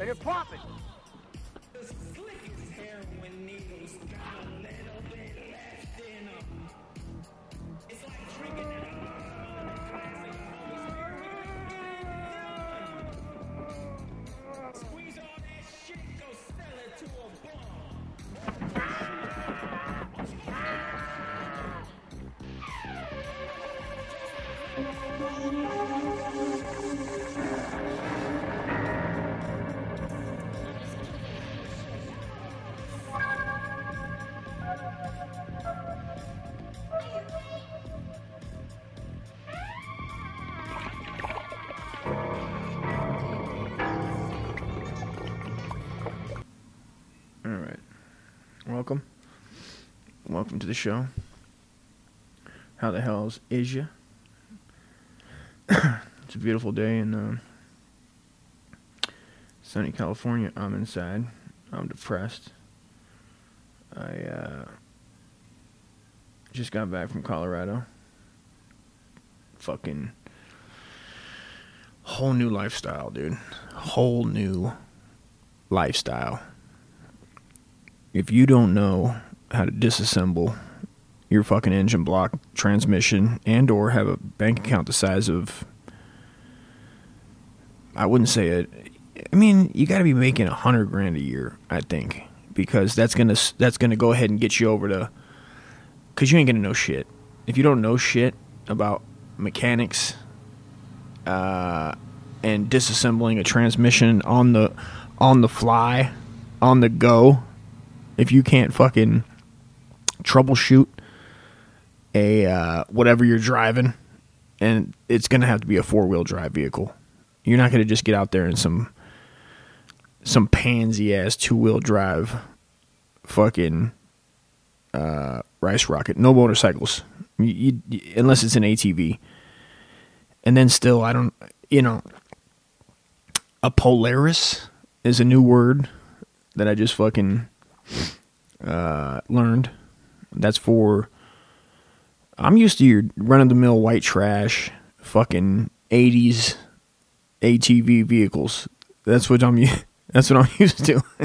and you're popping. Welcome to the show. How the hell's is ya? it's a beautiful day in uh, sunny California. I'm inside. I'm depressed. I uh, just got back from Colorado. Fucking whole new lifestyle, dude. Whole new lifestyle if you don't know how to disassemble your fucking engine block transmission and or have a bank account the size of I wouldn't say it I mean you got to be making a hundred grand a year I think because that's gonna that's gonna go ahead and get you over to because you ain't gonna know shit. If you don't know shit about mechanics uh, and disassembling a transmission on the on the fly on the go if you can't fucking troubleshoot a uh, whatever you're driving, and it's gonna have to be a four wheel drive vehicle. You're not gonna just get out there in some some pansy ass two wheel drive fucking uh, rice rocket. No motorcycles, you, you, unless it's an ATV. And then still, I don't, you know, a Polaris is a new word that I just fucking uh, learned. That's for. I'm used to your run of the mill white trash, fucking 80s ATV vehicles. That's what I'm. That's what I'm used to.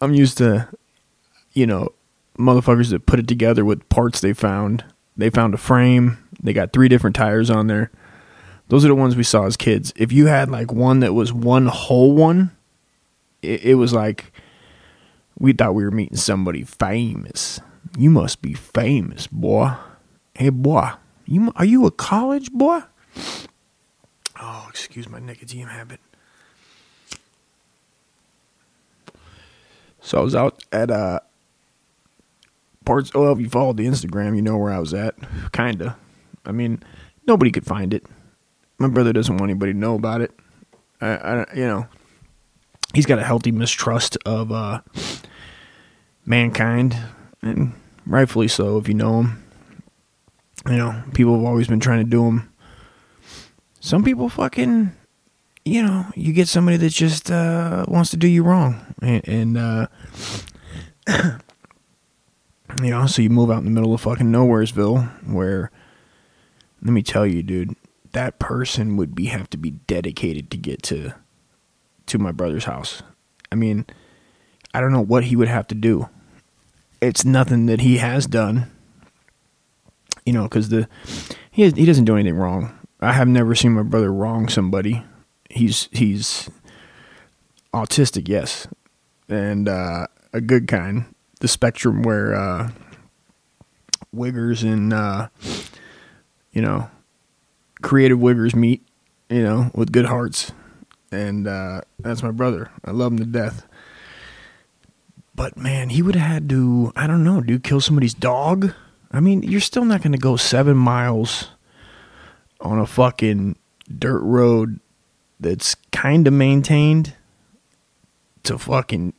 I'm used to, you know, motherfuckers that put it together with parts they found. They found a frame. They got three different tires on there. Those are the ones we saw as kids. If you had like one that was one whole one, it, it was like we thought we were meeting somebody famous. You must be famous, boy. Hey, boy, you are you a college boy? Oh, excuse my nicotine habit. So I was out at uh parts. Oh, if you followed the Instagram, you know where I was at. Kinda. I mean, nobody could find it. My brother doesn't want anybody to know about it. I, I you know, he's got a healthy mistrust of uh, mankind, and rightfully so. If you know him, you know people have always been trying to do him. Some people fucking, you know, you get somebody that just uh, wants to do you wrong, and, and uh, you know, so you move out in the middle of fucking nowheresville, where, let me tell you, dude, that person would be have to be dedicated to get to to my brother's house. I mean, I don't know what he would have to do. It's nothing that he has done. You know, because the he he doesn't do anything wrong. I have never seen my brother wrong somebody. He's he's autistic, yes, and uh, a good kind. The spectrum where uh, wiggers and uh, you know creative wiggers meet. You know, with good hearts and uh, that's my brother. I love him to death. But man, he would have had to, I don't know, dude, kill somebody's dog. I mean, you're still not going to go seven miles on a fucking dirt road that's kind of maintained to fucking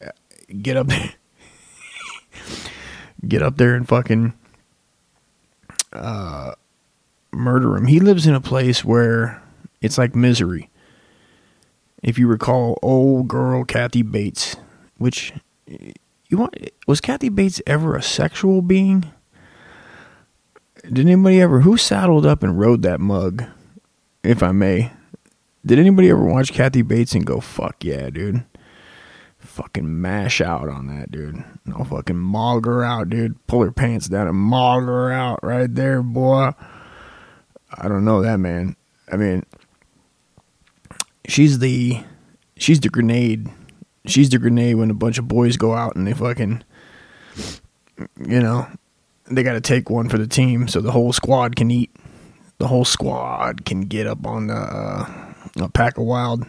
get up there. get up there and fucking uh, murder him. He lives in a place where it's like misery if you recall, old girl Kathy Bates, which you want was Kathy Bates ever a sexual being? Did anybody ever who saddled up and rode that mug, if I may? Did anybody ever watch Kathy Bates and go, fuck yeah, dude? Fucking mash out on that, dude. No fucking mog her out, dude. Pull her pants down and mog her out right there, boy. I don't know that, man. I mean, she's the she's the grenade. She's the grenade when a bunch of boys go out and they fucking you know, they got to take one for the team so the whole squad can eat. The whole squad can get up on the, uh, a pack of wild,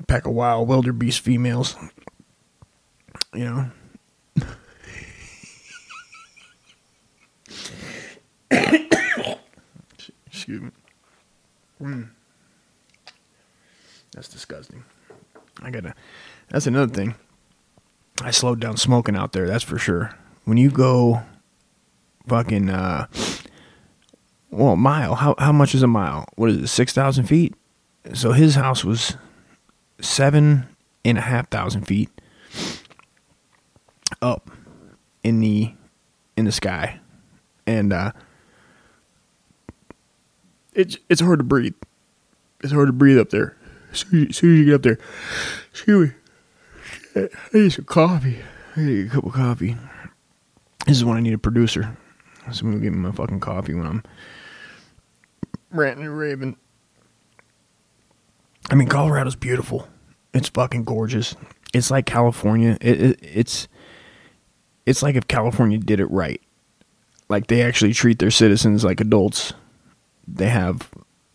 a pack of wild wildebeest females. You know. Excuse me. Mm. That's disgusting. I gotta. That's another thing. I slowed down smoking out there. That's for sure. When you go, fucking, uh, well, mile. How how much is a mile? What is it? Six thousand feet. So his house was seven and a half thousand feet up in the in the sky, and uh, it's it's hard to breathe. It's hard to breathe up there. Soon as, you get up there, excuse me. I need some coffee. I need a cup of coffee. This is when I need a producer. So I'm give me my fucking coffee when I'm ranting and raving. I mean, Colorado's beautiful. It's fucking gorgeous. It's like California. It, it, it's it's like if California did it right. Like they actually treat their citizens like adults. They have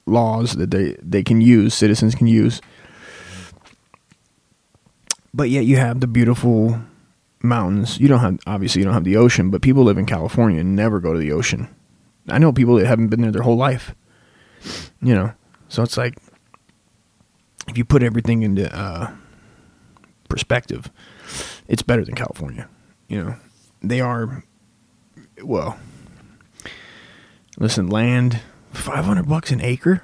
laws that they they can use. Citizens can use but yet you have the beautiful mountains. You don't have obviously you don't have the ocean, but people live in California and never go to the ocean. I know people that haven't been there their whole life. You know, so it's like if you put everything into uh, perspective, it's better than California. You know, they are well. Listen, land five hundred bucks an acre.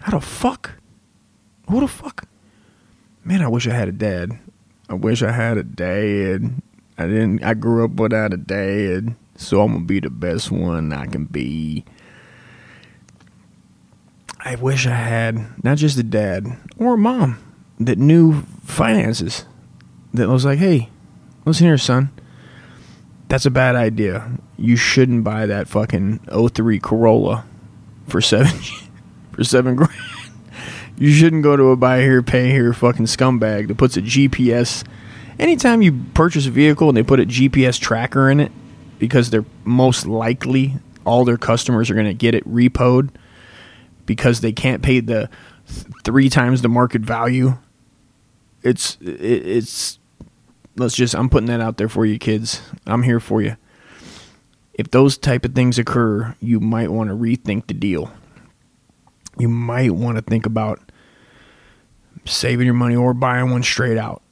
How the fuck? Who the fuck? Man, I wish I had a dad I wish I had a dad. I didn't. I grew up without a dad, so I'm gonna be the best one I can be. I wish I had not just a dad or a mom that knew finances. That was like, hey, listen here, son. That's a bad idea. You shouldn't buy that fucking 03 Corolla for seven for seven grand. You shouldn't go to a buy here, pay here fucking scumbag that puts a GPS. Anytime you purchase a vehicle and they put a GPS tracker in it, because they're most likely all their customers are going to get it repoed because they can't pay the th- three times the market value. It's it's let's just I'm putting that out there for you kids. I'm here for you. If those type of things occur, you might want to rethink the deal you might want to think about saving your money or buying one straight out.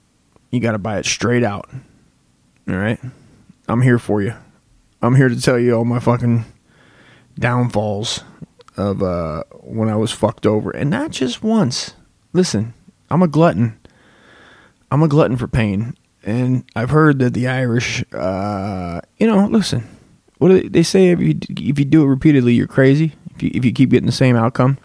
You got to buy it straight out. All right? I'm here for you. I'm here to tell you all my fucking downfalls of uh, when I was fucked over. And not just once. Listen, I'm a glutton. I'm a glutton for pain. And I've heard that the Irish, uh, you know, listen, what do they, say? If you, if you do it repeatedly, you're crazy. If you, if you keep getting the same outcome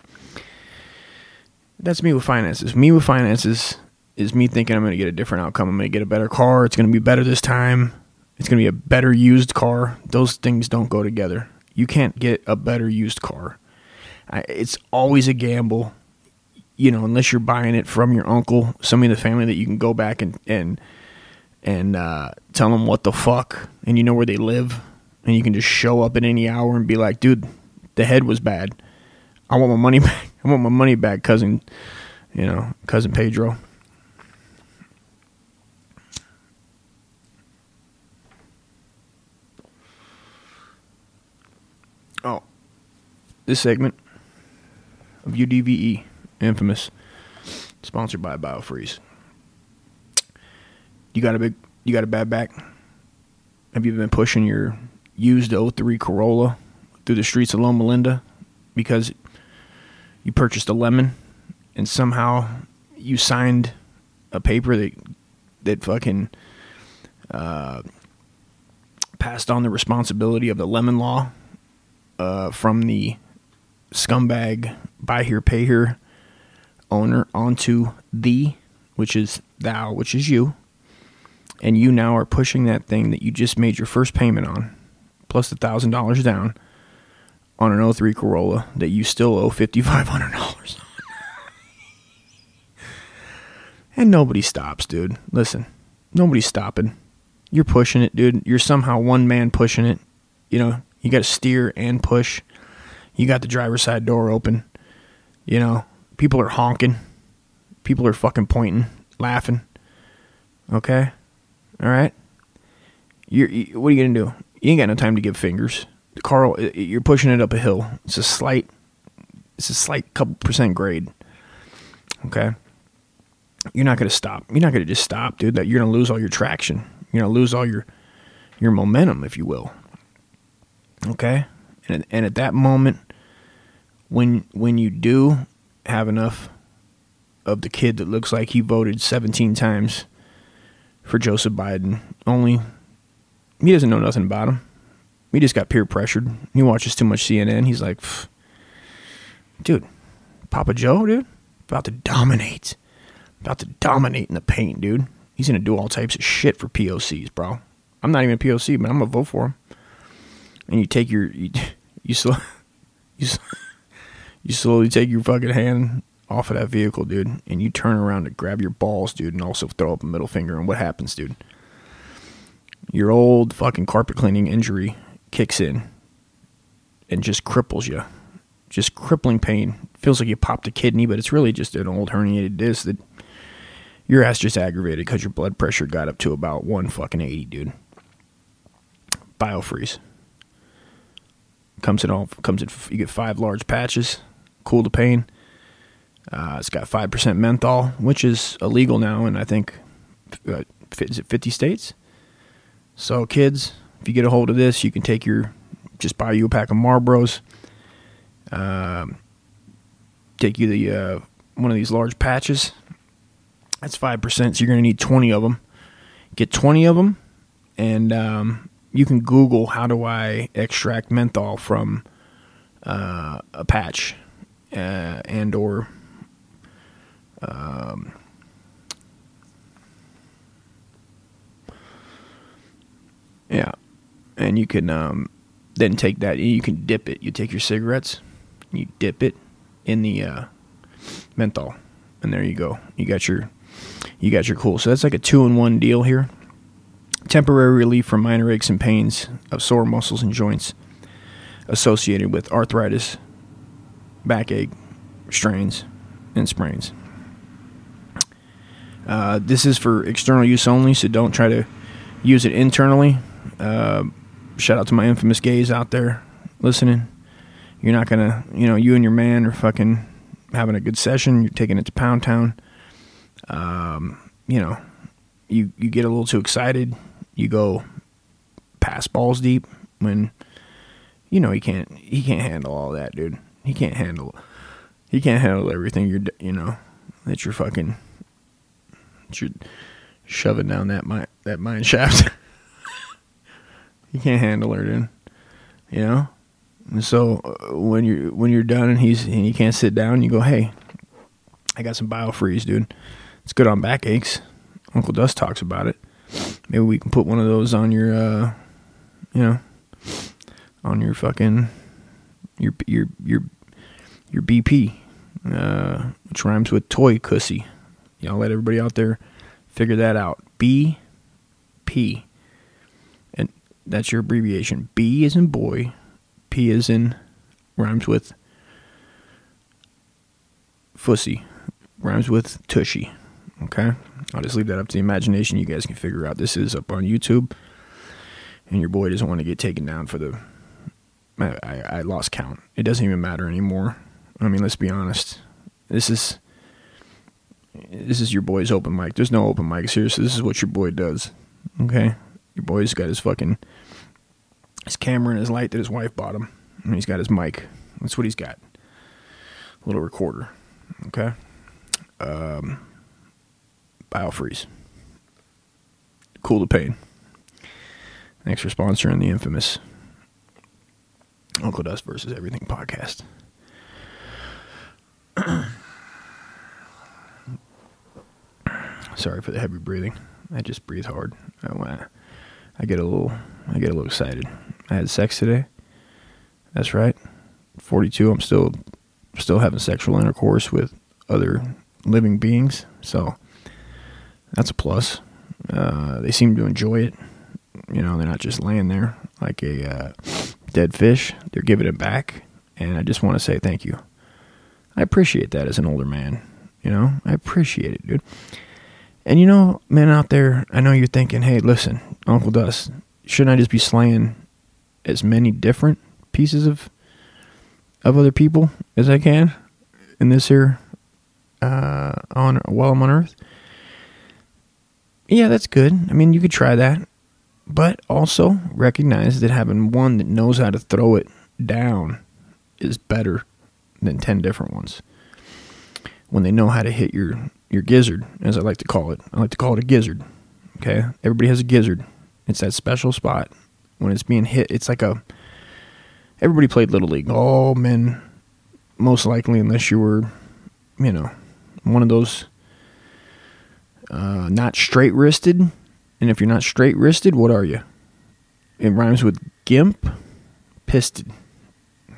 that's me with finances. Me with finances is me thinking I'm going to get a different outcome. I'm going to get a better car. It's going to be better this time. It's going to be a better used car. Those things don't go together. You can't get a better used car. It's always a gamble, you know, unless you're buying it from your uncle, somebody in the family that you can go back and and and uh, tell them what the fuck, and you know where they live, and you can just show up at any hour and be like, dude, the head was bad. I want my money back. I want my money back, cousin. You know, cousin Pedro. Oh, this segment of UDVE, infamous, sponsored by Biofreeze. You got a big, you got a bad back. Have you been pushing your used 03 Corolla through the streets of Loma Linda because you purchased a lemon and somehow you signed a paper that that fucking uh, passed on the responsibility of the lemon law uh, from the scumbag buy here pay here owner onto thee, which is thou, which is you. And you now are pushing that thing that you just made your first payment on, plus thousand dollars down on an 03 Corolla that you still owe $5,500 on. and nobody stops, dude. Listen, nobody's stopping. You're pushing it, dude. You're somehow one man pushing it. You know, you got to steer and push. You got the driver's side door open. You know, people are honking. People are fucking pointing, laughing. Okay? All right? You're, you, what are you going to do? You ain't got no time to give fingers. Carl, you're pushing it up a hill. It's a slight, it's a slight couple percent grade. Okay? You're not to stop. You're not to just stop, dude. That you're to lose all your traction. You're to lose all your your momentum, if you will. Okay? And and at that moment, when when you do have enough of the kid that looks like he voted 17 times for Joseph Biden, only he doesn't know nothing about him. He just got peer pressured. He watches too much CNN. He's like, dude, Papa Joe, dude, about to dominate, about to dominate in the paint, dude. He's gonna do all types of shit for POCs, bro. I'm not even a POC, but I'm gonna vote for him. And you take your you, you slow you you slowly take your fucking hand off of that vehicle, dude, and you turn around to grab your balls, dude, and also throw up a middle finger. And what happens, dude? Your old fucking carpet cleaning injury kicks in and just cripples you. Just crippling pain. Feels like you popped a kidney, but it's really just an old herniated disc that your ass just aggravated because your blood pressure got up to about one fucking eighty, dude. Biofreeze comes in all comes in. You get five large patches, cool the pain. Uh, it's got five percent menthol, which is illegal now, and I think uh, is it fifty states. So kids, if you get a hold of this, you can take your just buy you a pack of Marlboros. Um, take you the uh, one of these large patches. That's five percent, so you're going to need twenty of them. Get twenty of them, and um, you can Google how do I extract menthol from uh, a patch, uh, and or um, yeah, and you can um, then take that. You can dip it. You take your cigarettes, you dip it in the uh, menthol, and there you go. You got your you got your cool. So that's like a two in one deal here. Temporary relief from minor aches and pains of sore muscles and joints associated with arthritis, backache, strains, and sprains. Uh, this is for external use only, so don't try to use it internally. Uh, shout out to my infamous gays out there listening. You're not gonna, you know, you and your man are fucking having a good session. You're taking it to Pound Town. Um, you know, you you get a little too excited. You go pass balls deep when you know he can't he can't handle all that, dude. He can't handle he can't handle everything you're you know that you're fucking that you're shoving down that mine that mine shaft. he can't handle her, dude. You know. And so uh, when you're when you're done and he's and he can't sit down, you go, hey, I got some biofreeze, dude. It's good on backaches. Uncle Dust talks about it. Maybe we can put one of those on your, uh, you know, on your fucking your your your your BP, uh, which rhymes with toy cussy. Y'all let everybody out there figure that out. BP, and that's your abbreviation. B is in boy, P is in rhymes with fussy, rhymes with tushy. Okay, I'll just leave that up to the imagination. You guys can figure out. This is up on YouTube, and your boy doesn't want to get taken down for the. I, I, I lost count. It doesn't even matter anymore. I mean, let's be honest. This is this is your boy's open mic. There's no open here, so this is what your boy does. Okay, your boy's got his fucking his camera and his light that his wife bought him, and he's got his mic. That's what he's got. A little recorder. Okay. Um, Biofreeze. Cool the pain. Thanks for sponsoring the infamous Uncle Dust versus Everything podcast. Sorry for the heavy breathing. I just breathe hard. I, I get a little, I get a little excited. I had sex today. That's right. 42. I'm still, still having sexual intercourse with other living beings. So that's a plus. Uh, they seem to enjoy it. You know, they're not just laying there like a uh, dead fish. They're giving it back, and I just want to say thank you. I appreciate that as an older man. You know, I appreciate it, dude. And you know, men out there, I know you're thinking, hey, listen, Uncle Dust, shouldn't I just be slaying as many different pieces of of other people as I can in this here uh, on while I'm on Earth? Yeah, that's good. I mean, you could try that, but also recognize that having one that knows how to throw it down is better than ten different ones. When they know how to hit your your gizzard, as I like to call it, I like to call it a gizzard. Okay, everybody has a gizzard. It's that special spot when it's being hit. It's like a everybody played little league. All men, most likely, unless you were, you know, one of those uh, not straight wristed. And if you're not straight wristed, what are you? It rhymes with gimp, pisted.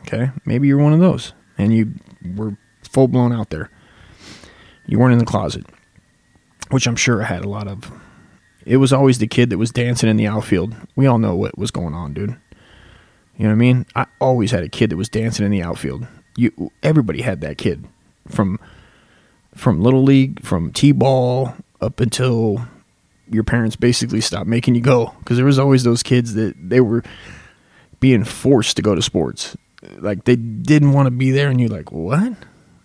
Okay, maybe you're one of those, and you were full blown out there. You weren't in the closet, which I'm sure I had a lot of. It was always the kid that was dancing in the outfield. We all know what was going on, dude. You know what I mean? I always had a kid that was dancing in the outfield. You, everybody had that kid from from little league, from t-ball up until your parents basically stopped making you go because there was always those kids that they were being forced to go to sports. Like they didn't want to be there, and you're like, "What?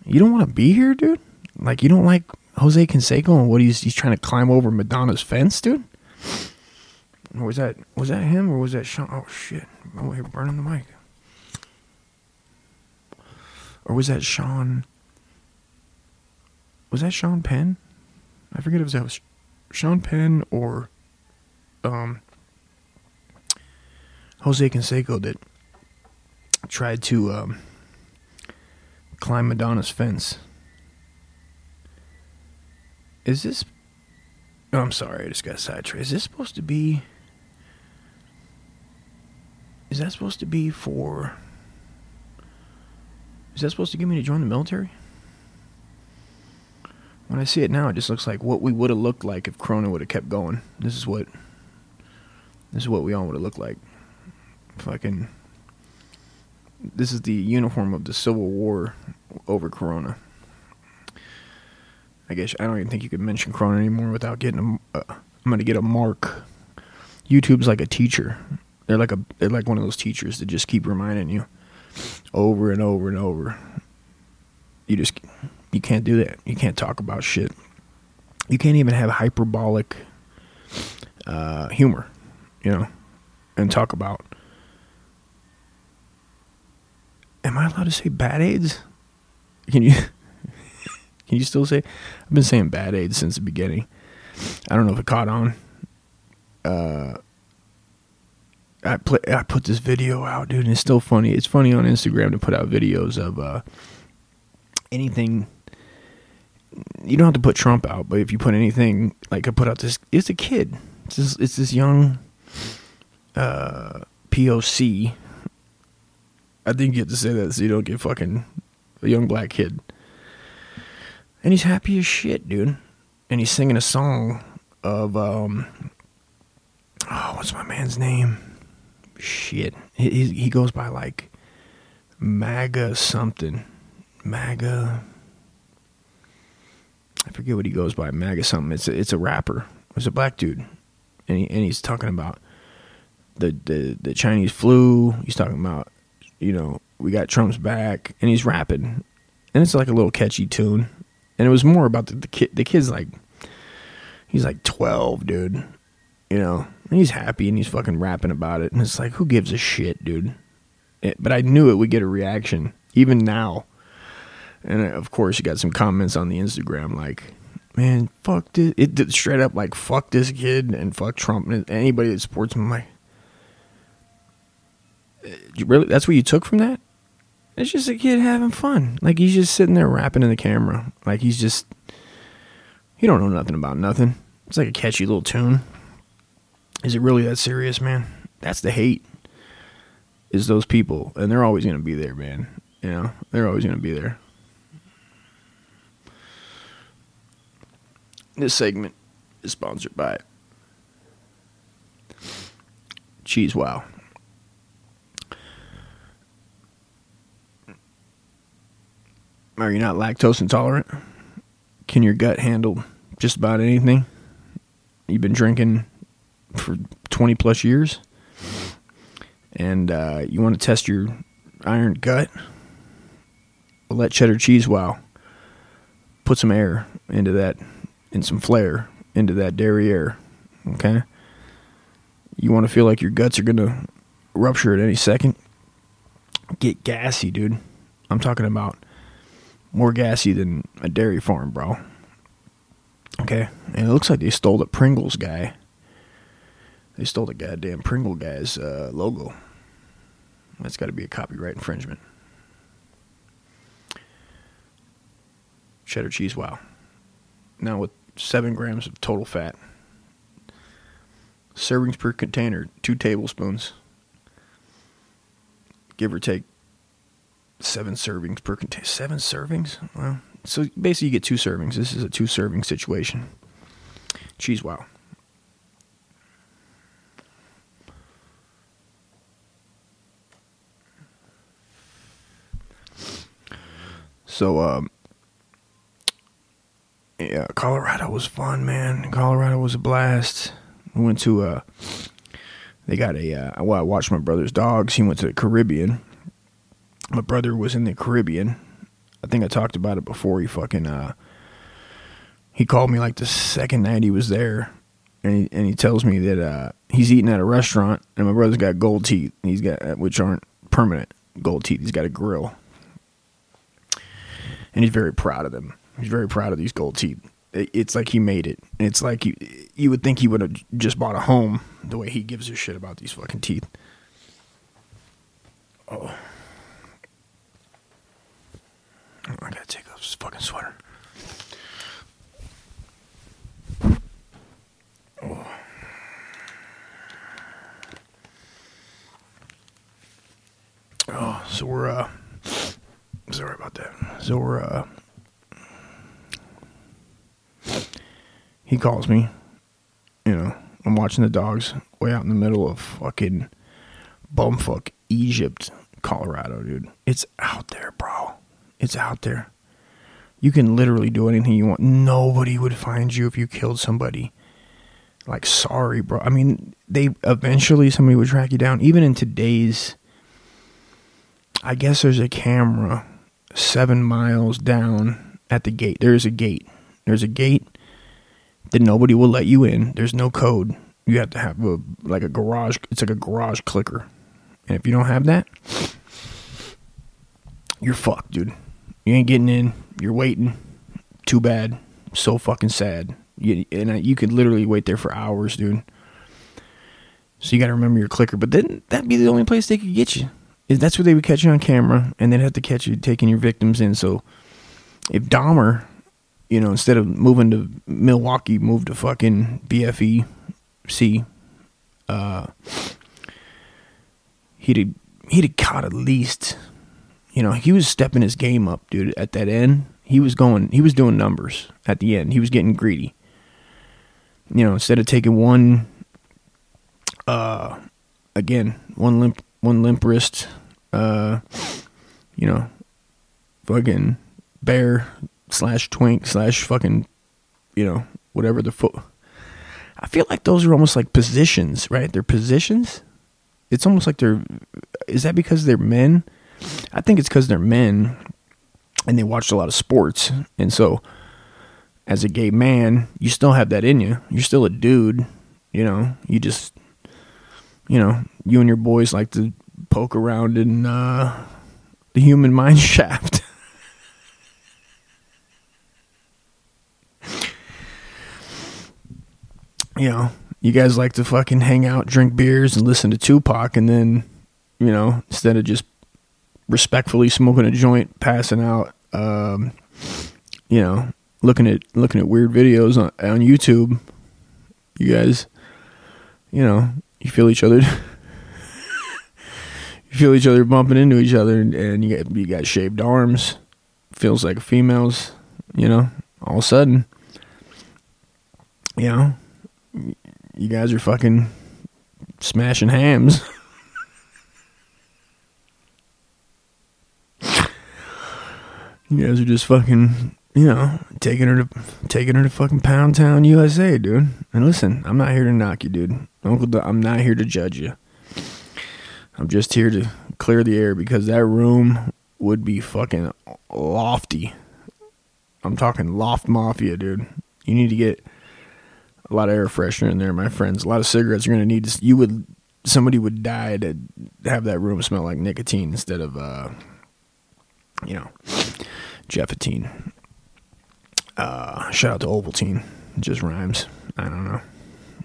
You don't want to be here, dude? Like you don't like Jose Canseco and what he's he's trying to climb over Madonna's fence, dude?" Was that was that him or was that Sean? Oh shit! Over here burning the mic. Or was that Sean? Was that Sean Penn? I forget if that was Sean Penn or um Jose Canseco that tried to um, climb Madonna's fence. Is this? Oh, I'm sorry, I just got sidetracked. Is this supposed to be? Is that supposed to be for? Is that supposed to get me to join the military? When I see it now, it just looks like what we would have looked like if Corona would have kept going. This is what. This is what we all would have looked like. Fucking. This is the uniform of the Civil War over Corona. I guess I don't even think you could mention Corona anymore without getting a. Uh, I'm gonna get a mark. YouTube's like a teacher. They're like a. They're like one of those teachers that just keep reminding you, over and over and over. You just you can't do that. You can't talk about shit. You can't even have hyperbolic uh, humor, you know, and talk about. Am I allowed to say bad AIDS? Can you? Can you still say? I've been saying bad AIDS since the beginning. I don't know if it caught on. Uh, I play, I put this video out, dude, and it's still funny. It's funny on Instagram to put out videos of uh, anything. You don't have to put Trump out, but if you put anything like I put out this, it's a kid. It's this, it's this young uh, POC. I think you have to say that so you don't get fucking a young black kid. And he's happy as shit, dude. And he's singing a song of um oh, what's my man's name? Shit. He he, goes by like MAGA something. MAGA I forget what he goes by. MAGA something. It's a, it's a rapper. It's a black dude, and he, and he's talking about the, the the Chinese flu. He's talking about you know we got Trump's back, and he's rapping, and it's like a little catchy tune. And it was more about the, the kid. The kid's like he's like twelve, dude. You know, and he's happy and he's fucking rapping about it, and it's like who gives a shit, dude. It, but I knew it would get a reaction, even now. And uh, of course, you got some comments on the Instagram like, "Man, fuck this!" It did straight up like, "Fuck this kid" and "Fuck Trump." And anybody that supports him, I'm like, really? That's what you took from that? It's just a kid having fun. Like he's just sitting there rapping in the camera. Like he's just, He don't know nothing about nothing. It's like a catchy little tune. Is it really that serious, man? That's the hate. Is those people, and they're always gonna be there, man. You know, they're always gonna be there. This segment is sponsored by Cheese Wow. Are you not lactose intolerant? Can your gut handle just about anything? You've been drinking for 20 plus years and uh, you want to test your iron gut? Let cheddar cheese wow put some air into that and some flair into that derriere. Okay? You want to feel like your guts are going to rupture at any second? Get gassy, dude. I'm talking about more gassy than a dairy farm, bro. Okay, and it looks like they stole the Pringles guy. They stole the goddamn Pringle guy's uh, logo. That's got to be a copyright infringement. Cheddar cheese, wow. Now with seven grams of total fat. Servings per container, two tablespoons. Give or take seven servings per container. Seven servings? Well, so basically you get two servings. This is a two serving situation. Cheese wow. So, um, yeah, Colorado was fun, man. Colorado was a blast. We went to, uh, they got a, uh, well, I watched my brother's dogs. He went to the Caribbean my brother was in the Caribbean. I think I talked about it before. He fucking uh, he called me like the second night he was there, and he and he tells me that uh, he's eating at a restaurant, and my brother's got gold teeth. He's got uh, which aren't permanent gold teeth. He's got a grill, and he's very proud of them. He's very proud of these gold teeth. It's like he made it. It's like you you would think he would have just bought a home the way he gives a shit about these fucking teeth. Oh. I gotta take off this fucking sweater. Oh. oh, so we're uh sorry about that. So we're uh he calls me, you know, I'm watching the dogs way out in the middle of fucking bumfuck Egypt, Colorado, dude. It's out there, bro. It's out there. You can literally do anything you want. Nobody would find you if you killed somebody. Like, sorry, bro. I mean, they eventually somebody would track you down. Even in today's, I guess there's a camera seven miles down at the gate. There's a gate. There's a gate that nobody will let you in. There's no code. You have to have a like a garage. It's like a garage clicker, and if you don't have that, you're fucked, dude. You ain't getting in. You're waiting. Too bad. So fucking sad. You, and you could literally wait there for hours, dude. So you got to remember your clicker. But then that'd be the only place they could get you. That's where they would catch you on camera, and they'd have to catch you taking your victims in. So if Dahmer, you know, instead of moving to Milwaukee, moved to fucking BFE C, uh, he'd he'd have caught at least you know, he was stepping his game up, dude. At that end, he was going, he was doing numbers at the end. He was getting greedy. You know, instead of taking one, uh, again, one limp, one limp wrist, uh, you know, fucking bear slash twink slash fucking, you know, whatever the foot. I feel like those are almost like positions, right? They're positions. It's almost like they're. Is that because they're men? I think it's because they're men and they watched a lot of sports. And so, as a gay man, you still have that in you. You're still a dude. You know, you just, you know, you and your boys like to poke around in uh, the human mind shaft. you know, you guys like to fucking hang out, drink beers, and listen to Tupac, and then, you know, instead of just respectfully smoking a joint, passing out, um, you know, looking at looking at weird videos on, on YouTube. You guys, you know, you feel each other. you feel each other bumping into each other, and, you got you got shaved arms. Feels like females. You know, all of a sudden, you know, you guys are fucking smashing hams. you guys are just fucking, you know, taking her to taking her to fucking Pound Town, USA, dude. And listen, I'm not here to knock you, dude. Uncle, I'm not here to judge you. I'm just here to clear the air because that room would be fucking lofty. I'm talking loft mafia, dude. You need to get a lot of air freshener in there, my friends. A lot of cigarettes. You're gonna need. To, you would somebody would die to have that room smell like nicotine instead of, uh, you know, Jeffatine. Uh, shout out to Ovaltine. It just rhymes. I don't know.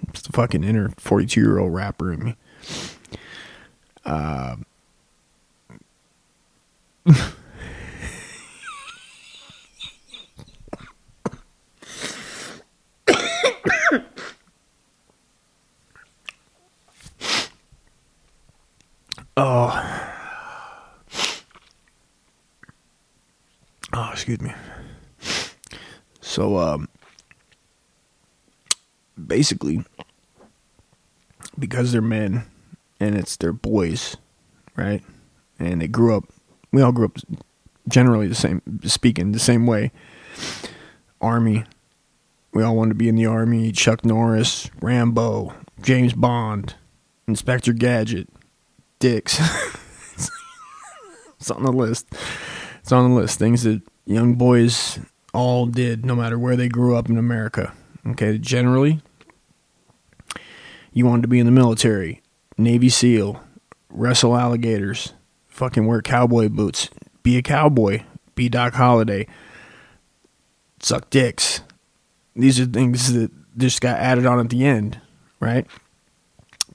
It's the fucking inner 42 year old rapper in me. Uh, oh. Oh, excuse me. So, um, basically, because they're men and it's their boys, right? And they grew up, we all grew up generally the same, speaking the same way. Army. We all wanted to be in the army. Chuck Norris, Rambo, James Bond, Inspector Gadget, Dicks. it's on the list. It's on the list. Things that young boys all did, no matter where they grew up in America. Okay, generally, you wanted to be in the military, Navy SEAL, wrestle alligators, fucking wear cowboy boots, be a cowboy, be Doc Holliday, suck dicks. These are things that just got added on at the end, right?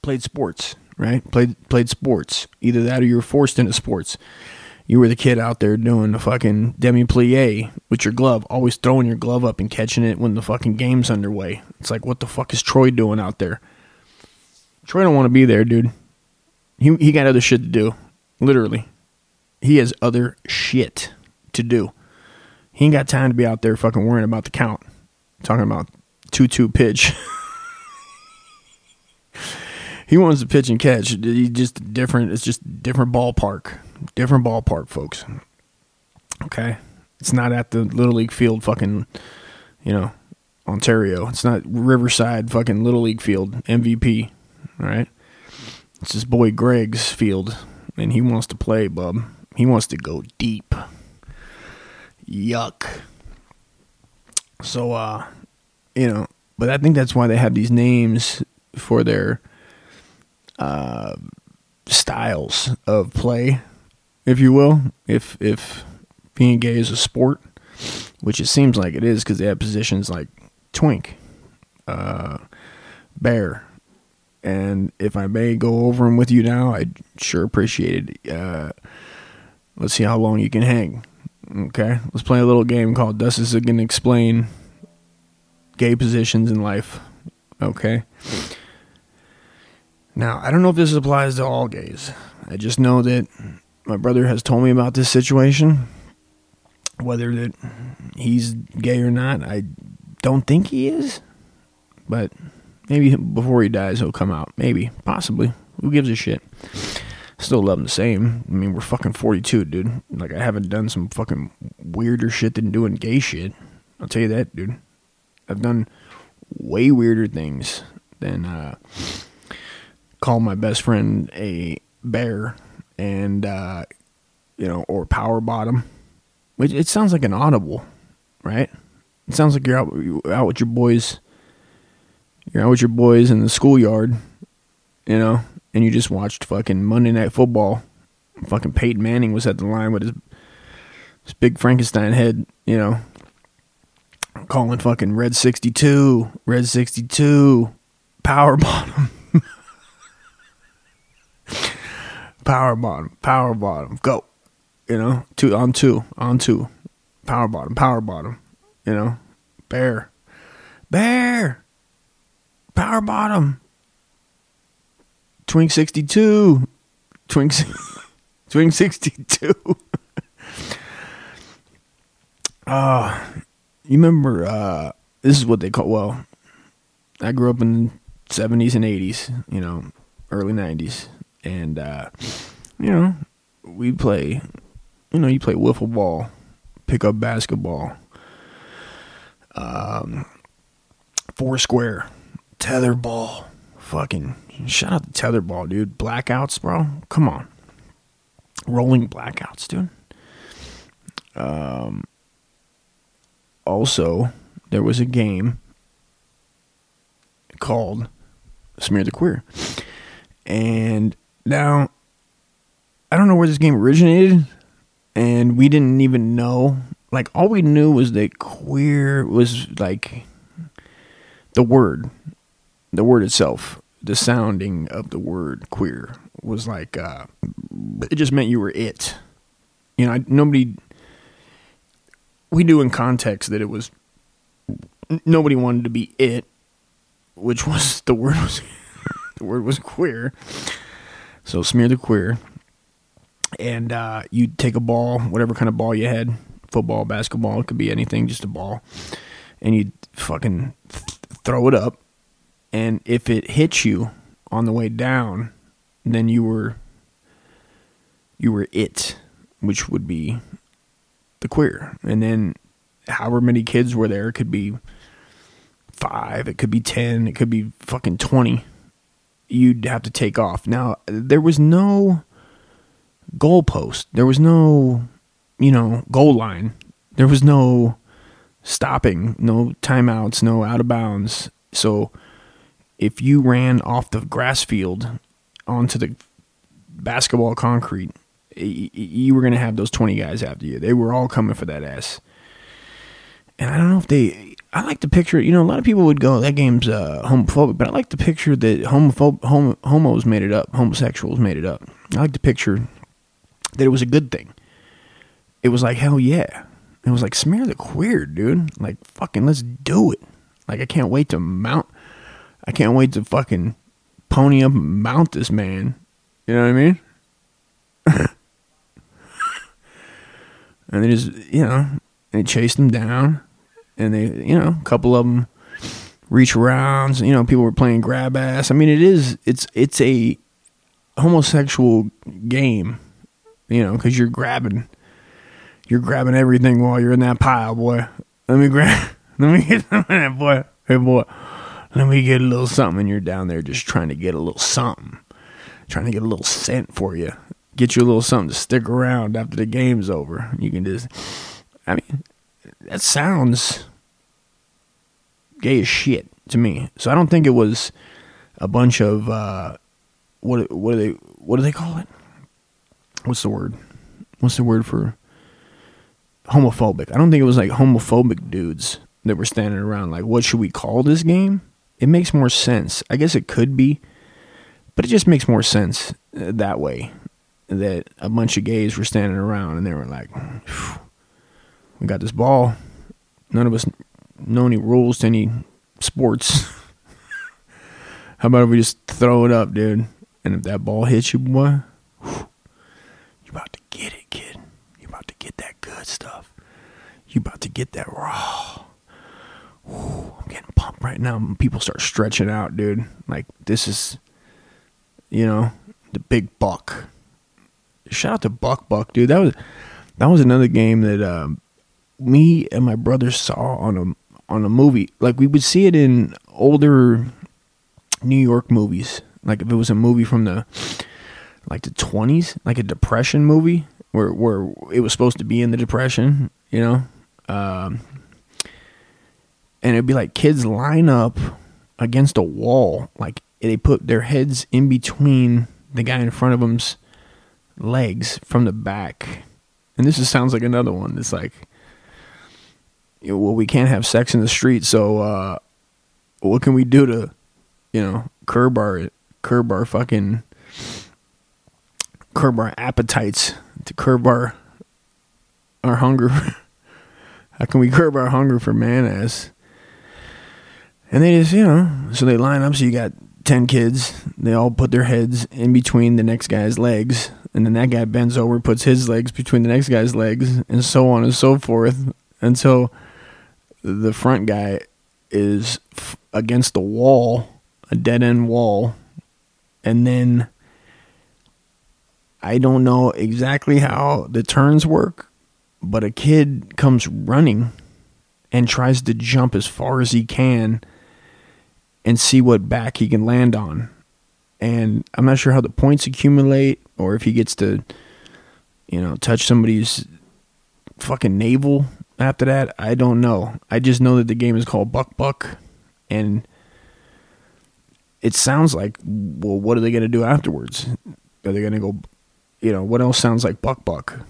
Played sports, right? Played played sports. Either that or you were forced into sports you were the kid out there doing the fucking demi plie with your glove, always throwing your glove up and catching it when the fucking game's underway. It's like, what the fuck is Troy doing out there? Troy don't want to be there, dude. He he got other shit to do, literally. He has other shit to do. He ain't got time to be out there fucking worrying about the count. talking about two two pitch. he wants to pitch and catch. He just different. It's just different ballpark. Different ballpark, folks. Okay, it's not at the little league field, fucking, you know, Ontario. It's not Riverside, fucking little league field MVP. All right, it's his boy Greg's field, and he wants to play, bub. He wants to go deep. Yuck. So, uh, you know, but I think that's why they have these names for their uh, styles of play, if you will. If if being gay is a sport, which it seems like it is, because they have positions like twink, uh, bear, and if I may go over them with you now, I'd sure appreciate it. Uh, let's see how long you can hang. Okay, let's play a little game called "This Is Gonna Explain Gay Positions in Life." Okay. Now, I don't know if this applies to all gays. I just know that my brother has told me about this situation. Whether that he's gay or not, I don't think he is. But maybe before he dies, he'll come out. Maybe, possibly. Who gives a shit? Still love him the same. I mean, we're fucking 42, dude. Like, I haven't done some fucking weirder shit than doing gay shit. I'll tell you that, dude. I've done way weirder things than uh, call my best friend a bear and uh, you know or power bottom it, it sounds like an audible right? It sounds like you're out, out with your boys you're out with your boys in the schoolyard you know and you just watched fucking monday night football. Fucking peyton manning was at the line with his, his big frankenstein head you know calling fucking red 62 red 62 power bottom power bottom, power bottom, go. You know, two on two, on two, power bottom, power bottom. You know, Bear. Bear. Power bottom. Twink 62. Twink, Twink 62. uh, you remember, uh, this is what they call, well, I grew up in the 70s and 80s, you know, early 90s. And, uh, you know, we play, you know, you play wiffle ball, pick up basketball, um, four square, tether ball, fucking shout out to tether ball, dude. Blackouts, bro. Come on, rolling blackouts, dude. Um, also, there was a game called Smear the Queer, and now I don't know where this game originated, and we didn't even know. Like all we knew was that queer was like the word, the word itself, the sounding of the word queer was like uh, it just meant you were it. You know, I, nobody. We knew in context that it was nobody wanted to be it, which was the word was the word was queer. So smear the queer. And uh, you take a ball, whatever kind of ball you had, football, basketball, it could be anything, just a ball, and you fucking th- throw it up, and if it hits you on the way down, then you were you were it, which would be the queer, and then however many kids were there, it could be five, it could be ten, it could be fucking twenty. You'd have to take off. Now there was no goalpost. There was no, you know, goal line. There was no stopping, no timeouts, no out of bounds. So if you ran off the grass field onto the basketball concrete, you were going to have those 20 guys after you. They were all coming for that ass. And I don't know if they. I like to picture, you know, a lot of people would go, that game's uh, homophobic, but I like to picture that homophob, homo, homos made it up, homosexuals made it up. I like to picture that it was a good thing. It was like, hell yeah. It was like, smear the queer, dude. Like, fucking, let's do it. Like, I can't wait to mount. I can't wait to fucking pony up and mount this man. You know what I mean? and they just, you know, they chased him down. And they, you know, a couple of them reach around. You know, people were playing grab ass. I mean, it is, it's, it's a homosexual game you know, because you're grabbing, you're grabbing everything while you're in that pile, boy. Let me grab, let me get that, boy. Hey, boy, let me get a little something. And you're down there just trying to get a little something, trying to get a little scent for you, get you a little something to stick around after the game's over. You can just, I mean, that sounds gay as shit to me. So I don't think it was a bunch of uh, what what do they what do they call it? what's the word? What's the word for homophobic? I don't think it was like homophobic dudes that were standing around like, what should we call this game? It makes more sense. I guess it could be, but it just makes more sense uh, that way. That a bunch of gays were standing around and they were like, we got this ball. None of us know any rules to any sports. How about if we just throw it up, dude? And if that ball hits you, boy, you about to get it, kid. You about to get that good stuff. You about to get that raw. I'm getting pumped right now. People start stretching out, dude. Like this is, you know, the big buck. Shout out to Buck Buck, dude. That was that was another game that um, me and my brother saw on a on a movie. Like we would see it in older New York movies. Like if it was a movie from the like the 20s, like a depression movie where where it was supposed to be in the depression, you know. Um, and it'd be like kids line up against a wall, like they put their heads in between the guy in front of them's legs from the back. And this just sounds like another one. It's like, well, we can't have sex in the street, so uh, what can we do to, you know, curb our curb our fucking curb our appetites, to curb our our hunger. How can we curb our hunger for man ass? And they just, you know, so they line up. So you got 10 kids. They all put their heads in between the next guy's legs. And then that guy bends over, puts his legs between the next guy's legs, and so on and so forth until the front guy is f- against the wall, a dead end wall. And then I don't know exactly how the turns work, but a kid comes running and tries to jump as far as he can and see what back he can land on. And I'm not sure how the points accumulate or if he gets to, you know, touch somebody's fucking navel after that. I don't know. I just know that the game is called Buck Buck. And it sounds like, well, what are they going to do afterwards? Are they going to go, you know, what else sounds like Buck Buck?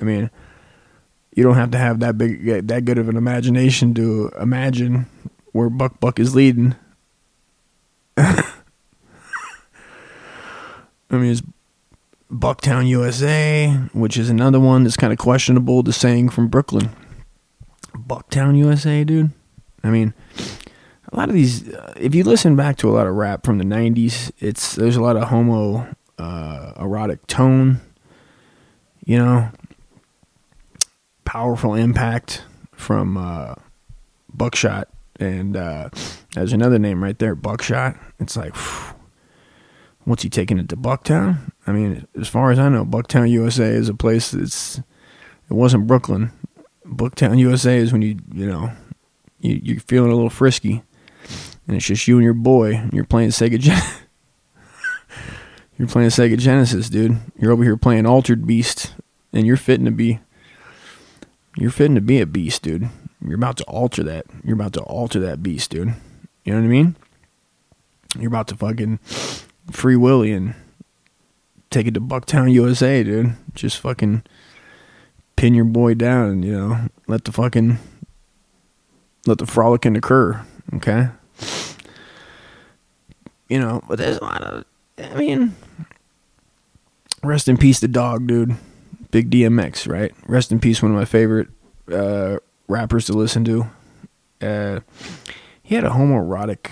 I mean, you don't have to have that big, that good of an imagination to imagine where Buck Buck is leading. I mean, it's Bucktown, USA, which is another one that's kind of questionable. The saying from Brooklyn, Bucktown, USA, dude. I mean, a lot of these. Uh, if you listen back to a lot of rap from the '90s, it's there's a lot of homo uh, erotic tone. You know, powerful impact from uh, Buckshot, and uh, there's another name right there, Buckshot. It's like, what's he taking it to Bucktown? I mean, as far as I know, Bucktown, USA is a place that's. It wasn't Brooklyn. Bucktown, USA is when you you know you you're feeling a little frisky, and it's just you and your boy. And you're playing Sega Gen- You're playing Sega Genesis, dude. You're over here playing Altered Beast, and you're fitting to be. You're fitting to be a beast, dude. You're about to alter that. You're about to alter that beast, dude. You know what I mean? You're about to fucking free Willie and take it to Bucktown, USA, dude. Just fucking pin your boy down and, you know, let the fucking let the frolicking occur. Okay? You know, but there's a lot of I mean rest in peace the dog, dude. Big DMX, right? Rest in peace, one of my favorite uh, rappers to listen to. Uh, he had a homoerotic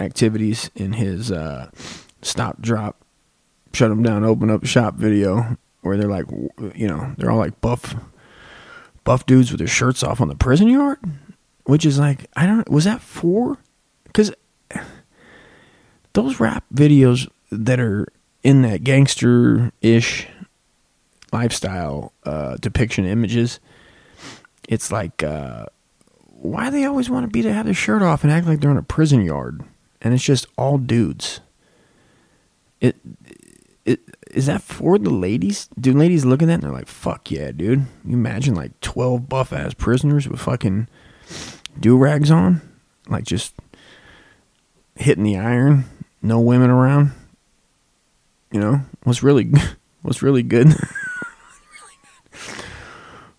activities in his uh, stop drop shut them down open up shop video where they're like you know they're all like buff buff dudes with their shirts off on the prison yard which is like i don't was that four? because those rap videos that are in that gangster ish lifestyle uh, depiction images it's like uh, why they always want to be to have their shirt off and act like they're in a prison yard and it's just all dudes. It, it is that for the ladies? Do ladies look at that and they're like, "Fuck yeah, dude!" You imagine like twelve buff ass prisoners with fucking do rags on, like just hitting the iron, no women around. You know what's really what's really good.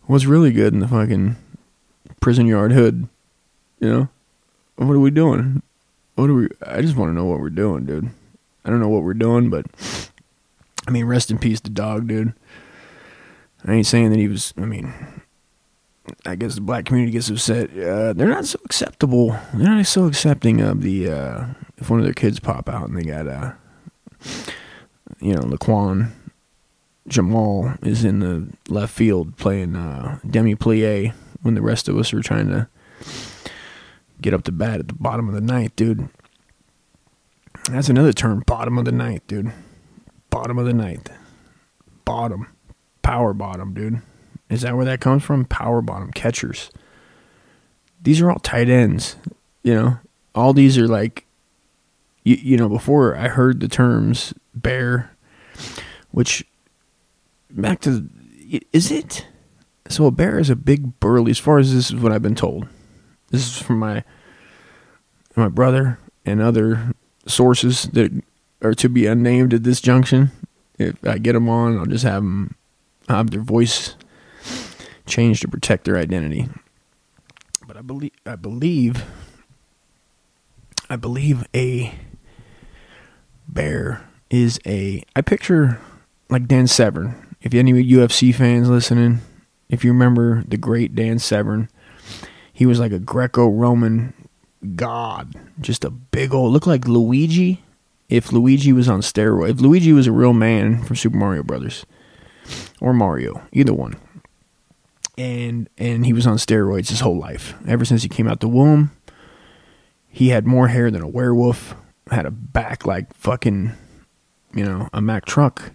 what's really good in the fucking prison yard hood? You know, what are we doing? what are we? I just want to know what we're doing, dude. I don't know what we're doing, but I mean, rest in peace, the dog, dude. I ain't saying that he was. I mean, I guess the black community gets upset. Uh, they're not so acceptable. They're not so accepting of the uh, if one of their kids pop out and they got uh, you know, Laquan Jamal is in the left field playing uh, demi plie when the rest of us are trying to get up to bat at the bottom of the ninth, dude. That's another term, bottom of the ninth, dude. Bottom of the ninth. Bottom. Power bottom, dude. Is that where that comes from? Power bottom catchers. These are all tight ends, you know. All these are like you, you know, before I heard the terms bear, which back to is it so a bear is a big burly as far as this is what I've been told this is from my my brother and other sources that are to be unnamed at this junction. If I get them on, I'll just have them have their voice changed to protect their identity. But I believe I believe I believe a bear is a I picture like Dan Severn. If any UFC fans listening, if you remember the great Dan Severn, he was like a Greco-Roman god, just a big old look like Luigi. If Luigi was on steroids, if Luigi was a real man from Super Mario Brothers or Mario, either one, and and he was on steroids his whole life, ever since he came out the womb. He had more hair than a werewolf, had a back like fucking, you know, a Mack truck.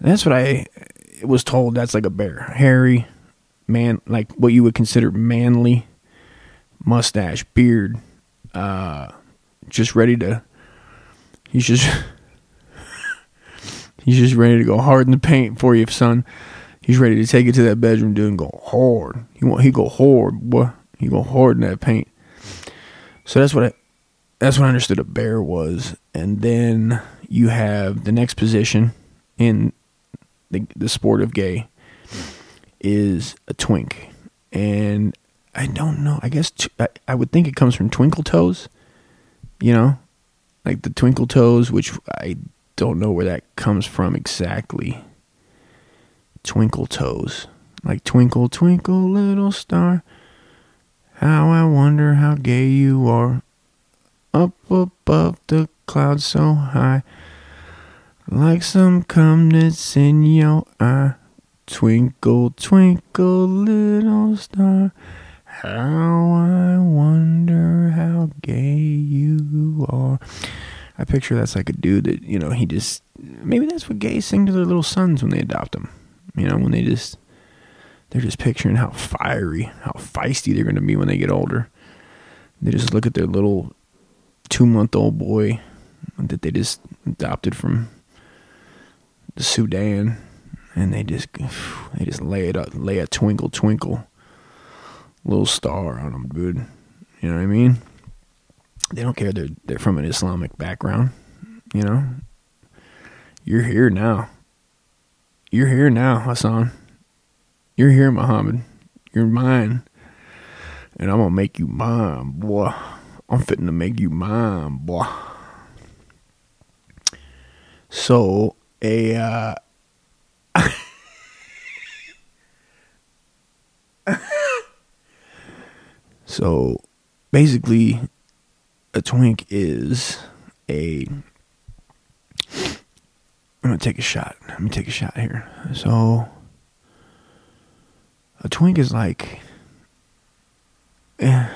That's what I was told. That's like a bear, hairy, man, like what you would consider manly, mustache, beard, uh, just ready to. He's just. he's just ready to go hard in the paint for you, son. He's ready to take it to that bedroom, dude, and go hard. He want he go hard, boy. He go hard in that paint. So that's what I, that's what I understood a bear was, and then you have the next position in the the sport of gay is a twink, and I don't know. I guess t- I, I would think it comes from twinkle toes, you know, like the twinkle toes, which I don't know where that comes from exactly. Twinkle toes, like twinkle twinkle little star, how I wonder how gay you are, up above the clouds so high, like some cum in your eye. Twinkle, twinkle, little star, how I wonder how gay you are. I picture that's like a dude that, you know, he just, maybe that's what gays sing to their little sons when they adopt them. You know, when they just, they're just picturing how fiery, how feisty they're going to be when they get older. They just look at their little two month old boy that they just adopted from the Sudan and they just they just lay it up, lay a twinkle twinkle little star on them, dude. You know what I mean? They don't care they're they're from an Islamic background. You know, you're here now. You're here now, Hassan. You're here, Muhammad. You're mine, and I'm gonna make you mine, boy. I'm fitting to make you mine, boy. So a uh, so basically a twink is a I'm gonna take a shot. Let me take a shot here. So a twink is like eh,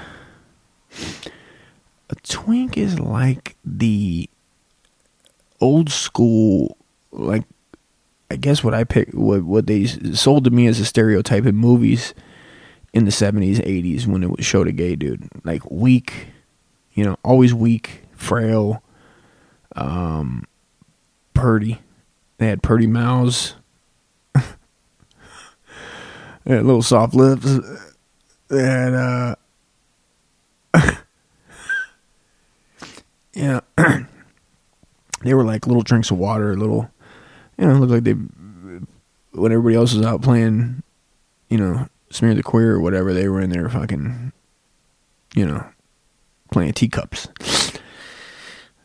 a twink is like the old school like I guess what I pick what what they sold to me as a stereotype in movies in the 70s 80s when it was showed a gay dude. Like weak you know always weak frail um purdy they had purdy mouths. They had little soft lips. They had uh yeah they were like little drinks of water little you know, looked like they when everybody else was out playing, you know, smear the queer or whatever, they were in there fucking, you know, playing teacups.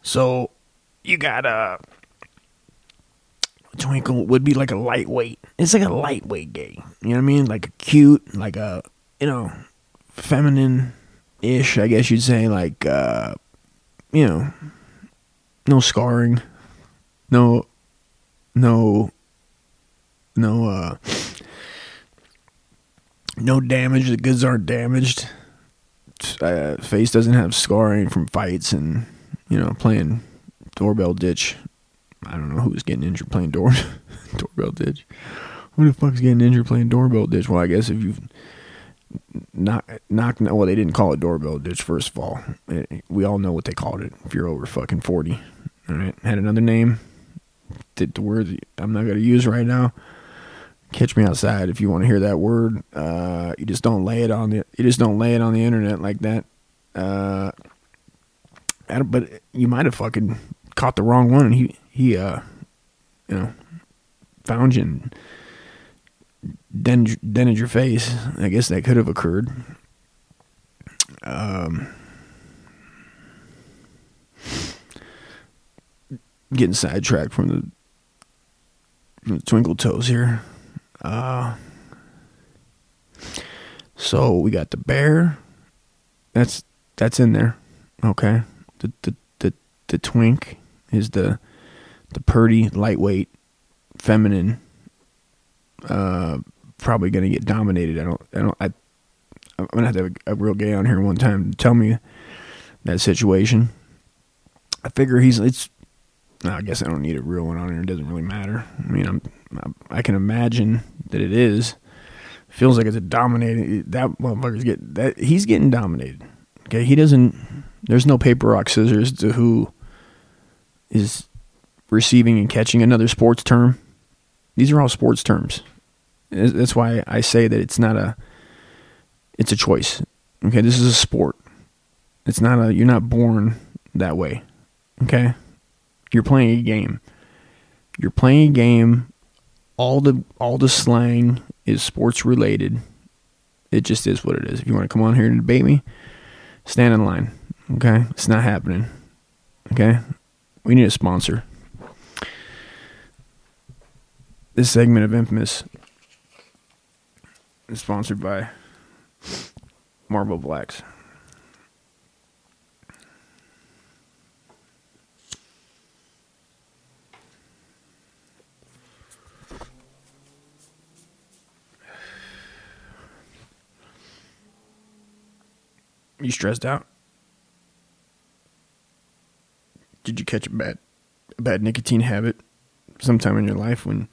So you got a Twinkle would be like a lightweight. It's like a lightweight gay. You know what I mean? Like a cute, like a you know, feminine ish, I guess you'd say, like uh you know, no scarring, no no no uh no damage the goods aren't damaged. Uh, face doesn't have scarring from fights and you know playing doorbell ditch. I don't know who's getting injured playing door doorbell ditch. Who the fuck's getting injured playing doorbell ditch? Well i guess if you've knock knock well they didn't call it doorbell ditch first of all. It, we all know what they called it if you're over fucking 40 all right? Had another name? The, the word I'm not going to use right now. Catch me outside if you want to hear that word. Uh, you just don't lay it on the you just don't lay it on the internet like that. Uh, but you might have fucking caught the wrong one, and he he uh, you know, found you and dented, dented your face. I guess that could have occurred. Um, getting sidetracked from the Twinkle Toes here. Uh, so we got the bear. That's that's in there. Okay. The the the, the twink is the the purdy, lightweight, feminine. Uh, probably gonna get dominated. I don't. I don't. I. I'm gonna have to have a, a real gay on here one time to tell me that situation. I figure he's. It's. I guess I don't need a real one on here. It doesn't really matter. I mean, I'm. I can imagine that it is. Feels like it's a dominating. That motherfucker's get that. He's getting dominated. Okay, he doesn't. There's no paper rock scissors to who is receiving and catching another sports term. These are all sports terms. That's why I say that it's not a. It's a choice. Okay, this is a sport. It's not a. You're not born that way. Okay, you're playing a game. You're playing a game. All the all the slang is sports related. It just is what it is. If you want to come on here and debate me, stand in line. Okay, it's not happening. Okay, we need a sponsor. This segment of Infamous is sponsored by Marlboro Blacks. You stressed out? Did you catch a bad a bad nicotine habit sometime in your life when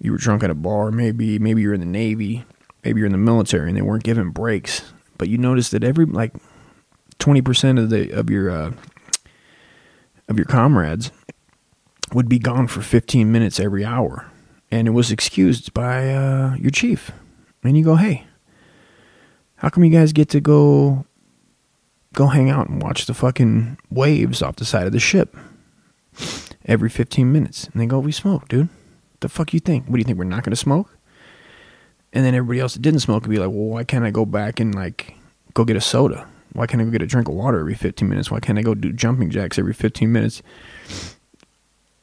you were drunk at a bar, maybe maybe you're in the Navy, maybe you're in the military and they weren't giving breaks, but you noticed that every like 20% of the of your uh, of your comrades would be gone for 15 minutes every hour and it was excused by uh, your chief. And you go, "Hey, how come you guys get to go go hang out and watch the fucking waves off the side of the ship every 15 minutes?" And they go, "We smoke, dude." The fuck you think? What do you think? We're not going to smoke? And then everybody else that didn't smoke would be like, well, why can't I go back and like go get a soda? Why can't I go get a drink of water every 15 minutes? Why can't I go do jumping jacks every 15 minutes?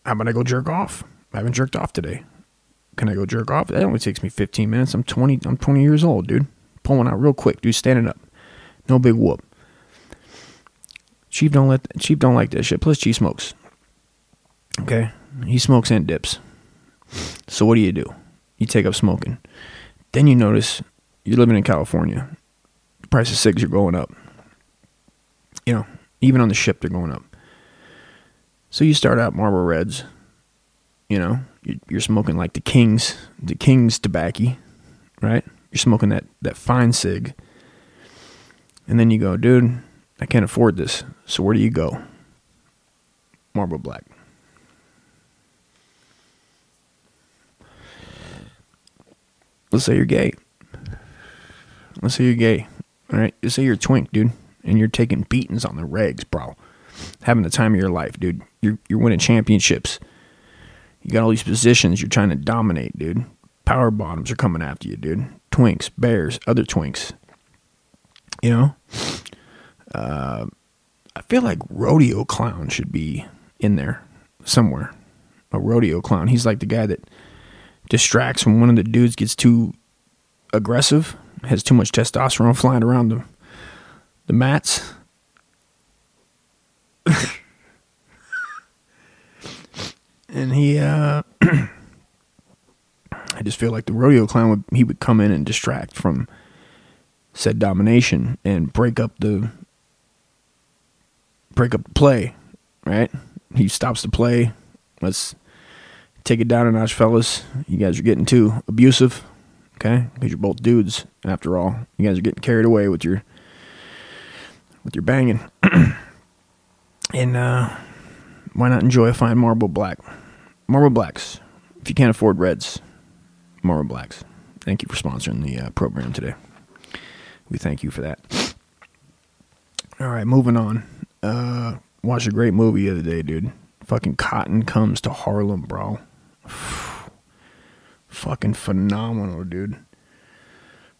How about I go jerk off? I haven't jerked off today. Can I go jerk off? That only takes me 15 minutes. I'm 20. I'm 20 years old, dude pulling out real quick, dude, standing up. No big whoop. Chief don't let Chief don't like that shit. Plus Chief smokes. Okay? He smokes and dips. So what do you do? You take up smoking. Then you notice you're living in California. The price of cigs are going up. You know, even on the ship they're going up. So you start out Marlboro Reds. You know, you're smoking like the King's, the King's tobacco, right? You're smoking that, that fine cig. And then you go, dude, I can't afford this. So where do you go? Marlboro Black. Let's say you're gay. Let's say you're gay. All right. Let's say you're a twink, dude, and you're taking beatings on the regs, bro. Having the time of your life, dude. You're you're winning championships. You got all these positions you're trying to dominate, dude. Power bottoms are coming after you, dude twinks, bears, other twinks. You know, uh, I feel like rodeo clown should be in there somewhere. A rodeo clown. He's like the guy that distracts when one of the dudes gets too aggressive, has too much testosterone flying around the the mats. and he uh I just feel like the rodeo clown would he would come in and distract from said domination and break up the break up the play, right? He stops the play. Let's take it down a notch, fellas. You guys are getting too abusive, okay? Because you're both dudes, after all. You guys are getting carried away with your with your banging. and uh, why not enjoy a fine Marlboro Black? Marlboro Blacks. If you can't afford reds, Marlboro Blacks. Thank you for sponsoring the uh, program today. We thank you for that. All right, moving on. Uh, watched a great movie the other day, dude. Fucking Cotton Comes to Harlem, bro. Fucking phenomenal, dude.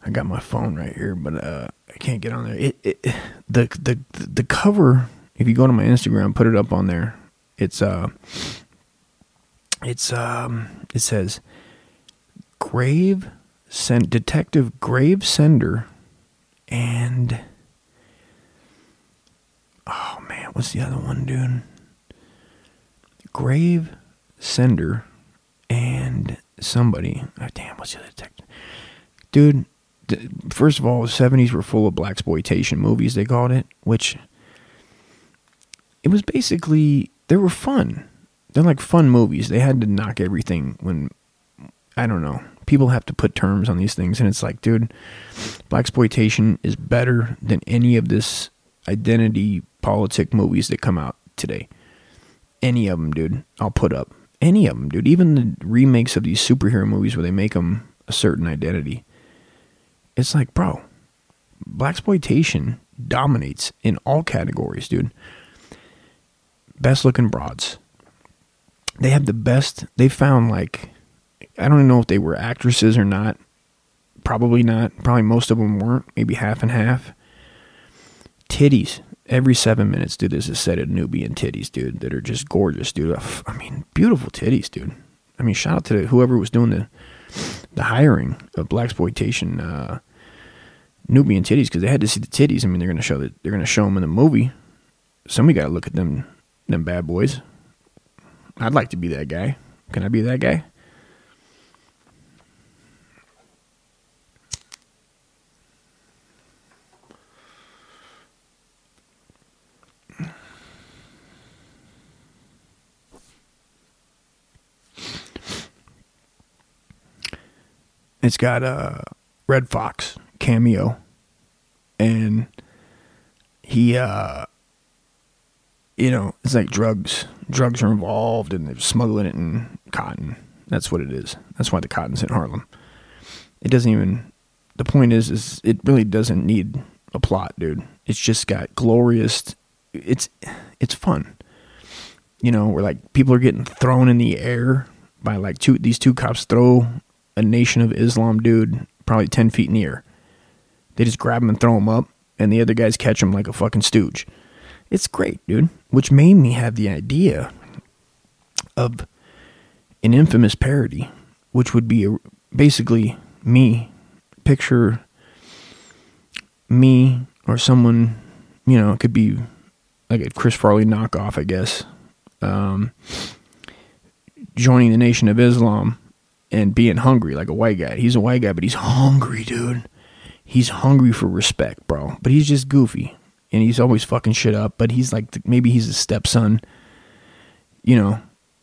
I got my phone right here, but uh, I can't get on there. It, it the the the cover. If you go to my Instagram, put it up on there. It's uh, it's um, it says Grave sent Detective Grave Sender and oh man, what's the other one, dude? Grave Sender and somebody. Oh, damn, what's the other detective? Dude, first of all, the 70s were full of black exploitation movies, they called it, which it was basically, they were fun. They're like fun movies. They had to knock everything when, I don't know, people have to put terms on these things, and it's like, dude, black exploitation is better than any of this identity politic movies that come out today. Any of them, dude, I'll put up. Any of them, dude. Even the remakes of these superhero movies where they make them a certain identity. It's like, bro, black exploitation dominates in all categories, dude. Best looking broads. They have the best. They found like, I don't know if they were actresses or not. Probably not. Probably most of them weren't. Maybe half and half. Titties every seven minutes, dude, there's a set of Nubian titties, dude, that are just gorgeous, dude. I mean, beautiful titties, dude. I mean, shout out to whoever was doing the the hiring of black exploitation uh, Nubian titties because they had to see the titties. I mean, they're gonna show that they're gonna show them in the movie. Somebody got to look at them, them bad boys. I'd like to be that guy. Can I be that guy? It's got a Redd Foxx cameo, and he, uh, you know, it's like drugs. Drugs are involved, and they're smuggling it in cotton. That's what it is. That's why the cotton's in Harlem. It doesn't even. The point is, is it really doesn't need a plot, dude. It's just got glorious. It's it's fun. You know, where like people are getting thrown in the air by like two these two cops throw a Nation of Islam dude probably 10 feet air. They just grab him and throw him up, and the other guys catch him like a fucking stooge. It's great, dude. Which made me have the idea of an infamous parody, which would be a, basically me. Picture me or someone, you know, it could be like a Chris Farley knockoff, I guess, um, joining the Nation of Islam and being hungry like a white guy. He's a white guy, but he's hungry, dude. He's hungry for respect, bro. But he's just goofy and he's always fucking shit up. But he's like maybe he's a stepson, you know,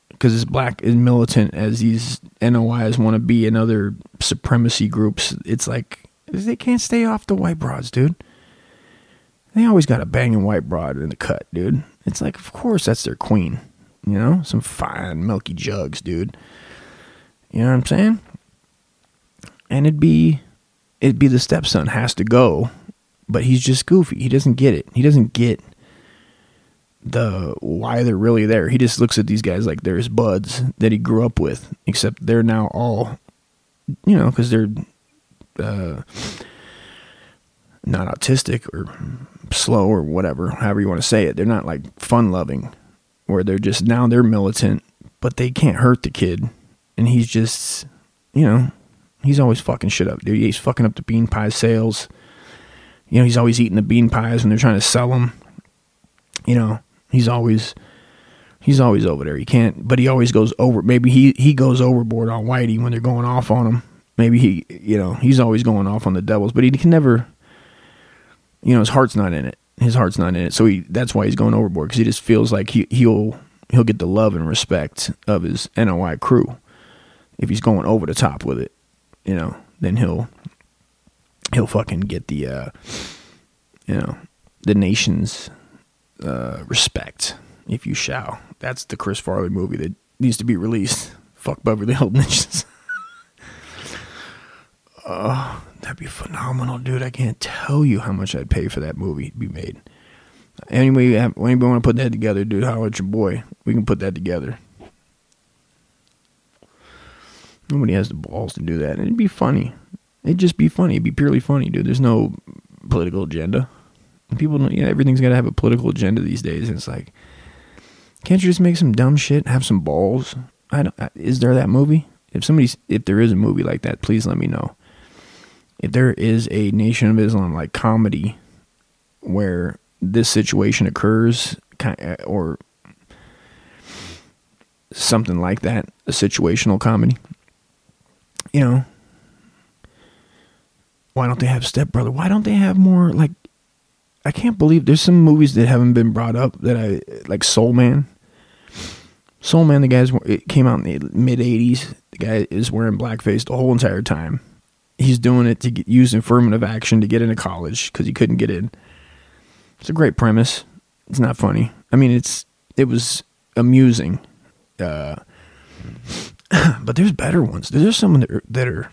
because as black as militant as these NOIs want to be in other supremacy groups, it's like they can't stay off the white broads, dude. They always got a banging white broad in the cut, dude. It's like, of course, that's their queen. You know, some fine milky jugs, dude. You know what I'm saying? And it'd be it'd be the stepson has to go, but he's just goofy. He doesn't get it. He doesn't get the why they're really there. He just looks at these guys like they're his buds that he grew up with, except they're now all, you know, because they're uh, not autistic or slow or whatever, however you want to say it. They're not like fun loving, where they're just now they're militant, but they can't hurt the kid and he's just, you know, he's always fucking shit up, dude. He's fucking up the bean pie sales. You know, he's always eating the bean pies when they're trying to sell them. You know, he's always he's always over there. He can't, but he always goes over. Maybe he he goes overboard on Whitey when they're going off on him. Maybe he, you know, he's always going off on the devils, but he can never. You know, his heart's not in it. His heart's not in it, so he that's why he's going overboard because he just feels like he he'll he'll get the love and respect of his NOI crew if he's going over the top with it, you know, then he'll he'll fucking get the uh you know, the nation's uh respect, if you shall. That's the Chris Farley movie that needs to be released. Fuck Beverly Hills Ninjas. Oh, that'd be phenomenal, dude. I can't tell you how much I'd pay for that movie to be made. Anyway, anybody want to put that together, dude? How about your boy? We can put that together. Nobody has the balls to do that. It'd be funny. It'd just be funny. It'd be purely funny, dude. There's no political agenda. People don't, know, everything's got to have a political agenda these days. And it's like, can't you just make some dumb shit, have some balls? I don't, is there that movie? If somebody's, if there is a movie like that, please let me know. If there is a Nation of Islam like comedy where this situation occurs, or something like that, a situational comedy. You know, why don't they have Step Brother? Why don't they have more like? I can't believe there's some movies that haven't been brought up that I like. Soul Man. Soul Man, the guys it came out in the mid '80s. The guy is wearing blackface the whole entire time. He's doing it to get, use affirmative action to get into college because he couldn't get in. It's a great premise. It's not funny. I mean, it's it was amusing, uh, but there's better ones. There's some that are, that are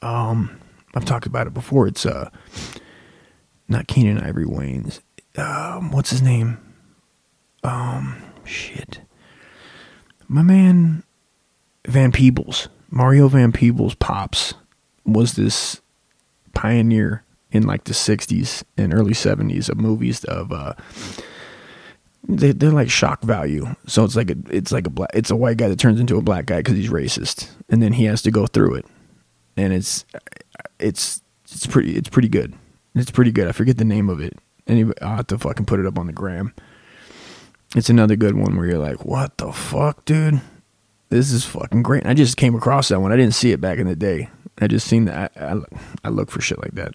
um, I've talked about it before. It's uh, not Keenen Ivory Wayans. Um, what's his name? Um, shit. My man, Van Peebles, Mario Van Peebles, pops was this pioneer in like the '60s and early '70s of movies of uh, they they're like shock value. So it's like a it's like a black it's a white guy that turns into a black guy because he's racist, and then he has to go through it, and it's it's it's pretty it's pretty good. It's pretty good. I forget the name of it. Anyway, I'll have to fucking put it up on the gram. It's another good one where you're like, what the fuck, dude? This is fucking great. And I just came across that one. I didn't see it back in the day. I just seen that. I, I, I look for shit like that.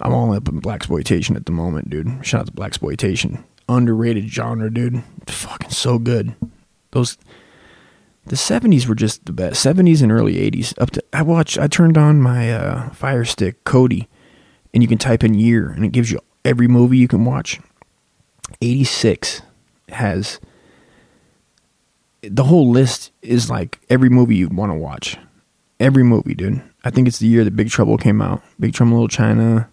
I'm all up in black exploitation at the moment, dude. Shout out to blaxploitation. Underrated genre, dude. Fucking so good. Those the 70s were just the best. 70s and early 80s up to i watched i turned on my uh, fire stick kodi and you can type in year and it gives you every movie you can watch. 86 has the whole list is like every movie you'd want to watch. Every movie dude. I think it's the year that big trouble came out. Big trouble little china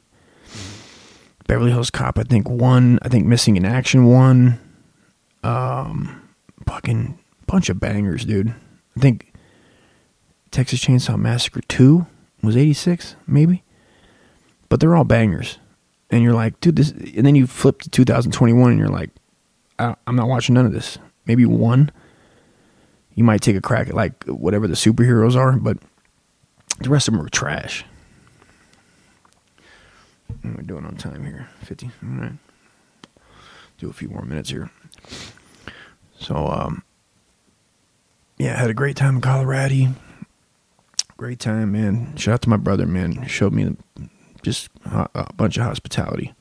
beverly hills cop i think one i think missing in action one um fucking bunch of bangers, dude. I think Texas Chainsaw Massacre 2 was 86, maybe. But they're all bangers. And you're like, dude, this. And then you flip to 2021 and you're like, I'm not watching none of this. Maybe one. You might take a crack at like whatever the superheroes are, but the rest of them are trash. I doing on time here? 50. All right. Do a few more minutes here. So, um, yeah, had a great time in Colorado. Great time, man. Shout out to my brother, man. Showed me just a bunch of hospitality.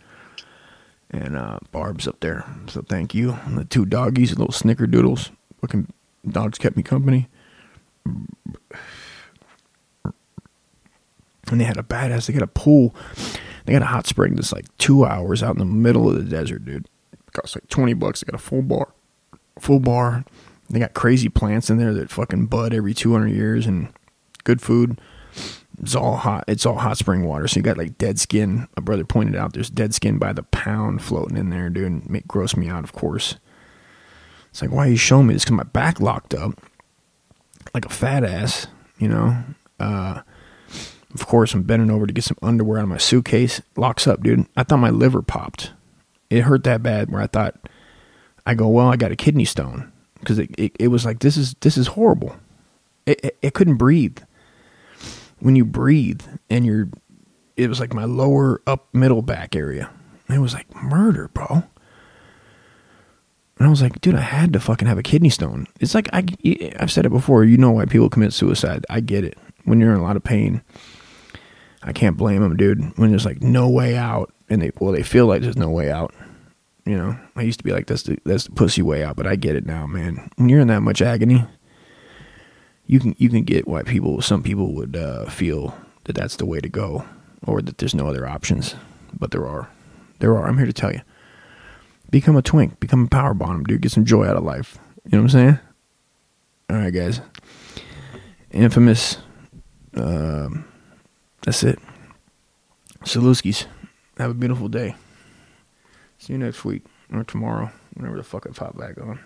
And uh, Barb's up there. So thank you. And the two doggies, little snickerdoodles. Looking dogs kept me company. And they had a badass, they got a pool. They got a hot spring that's like two hours out in the middle of the desert, dude. It costs like 20 bucks. They got a full bar. Full bar they got crazy plants in there that fucking bud every 200 years and good food. It's all hot. It's all hot spring water. So you got like dead skin. My brother pointed out there's dead skin by the pound floating in there, dude. Make gross me out, of course. It's like, why are you showing me this? Because my back locked up like a fat ass, you know. Uh, of course, I'm bending over to get some underwear out of my suitcase. Locks up, dude. I thought my liver popped. It hurt that bad where I thought, I go, well, I got a kidney stone because it, it, it, was like this is this is horrible. It, it, it couldn't breathe. When you breathe and you're, it was like my lower up middle back area. It was like murder, bro. And I was like, dude, I had to fucking have a kidney stone. It's like I, I've said it before. You know why people commit suicide? I get it. When you're in a lot of pain, I can't blame them, dude. When there's like no way out, and they well, they feel like there's no way out. You know, I used to be like, that's the that's the pussy way out, but I get it now, man. When you're in that much agony, you can you can get why people some people would uh, feel that that's the way to go, or that there's no other options, but there are, there are. I'm here to tell you, become a twink, become a power bottom, dude. Get some joy out of life. You know what I'm saying? All right, guys. Infamous. Uh, that's it. Saluskis. Have a beautiful day. See you next week or tomorrow, whenever the fuck I pop back on.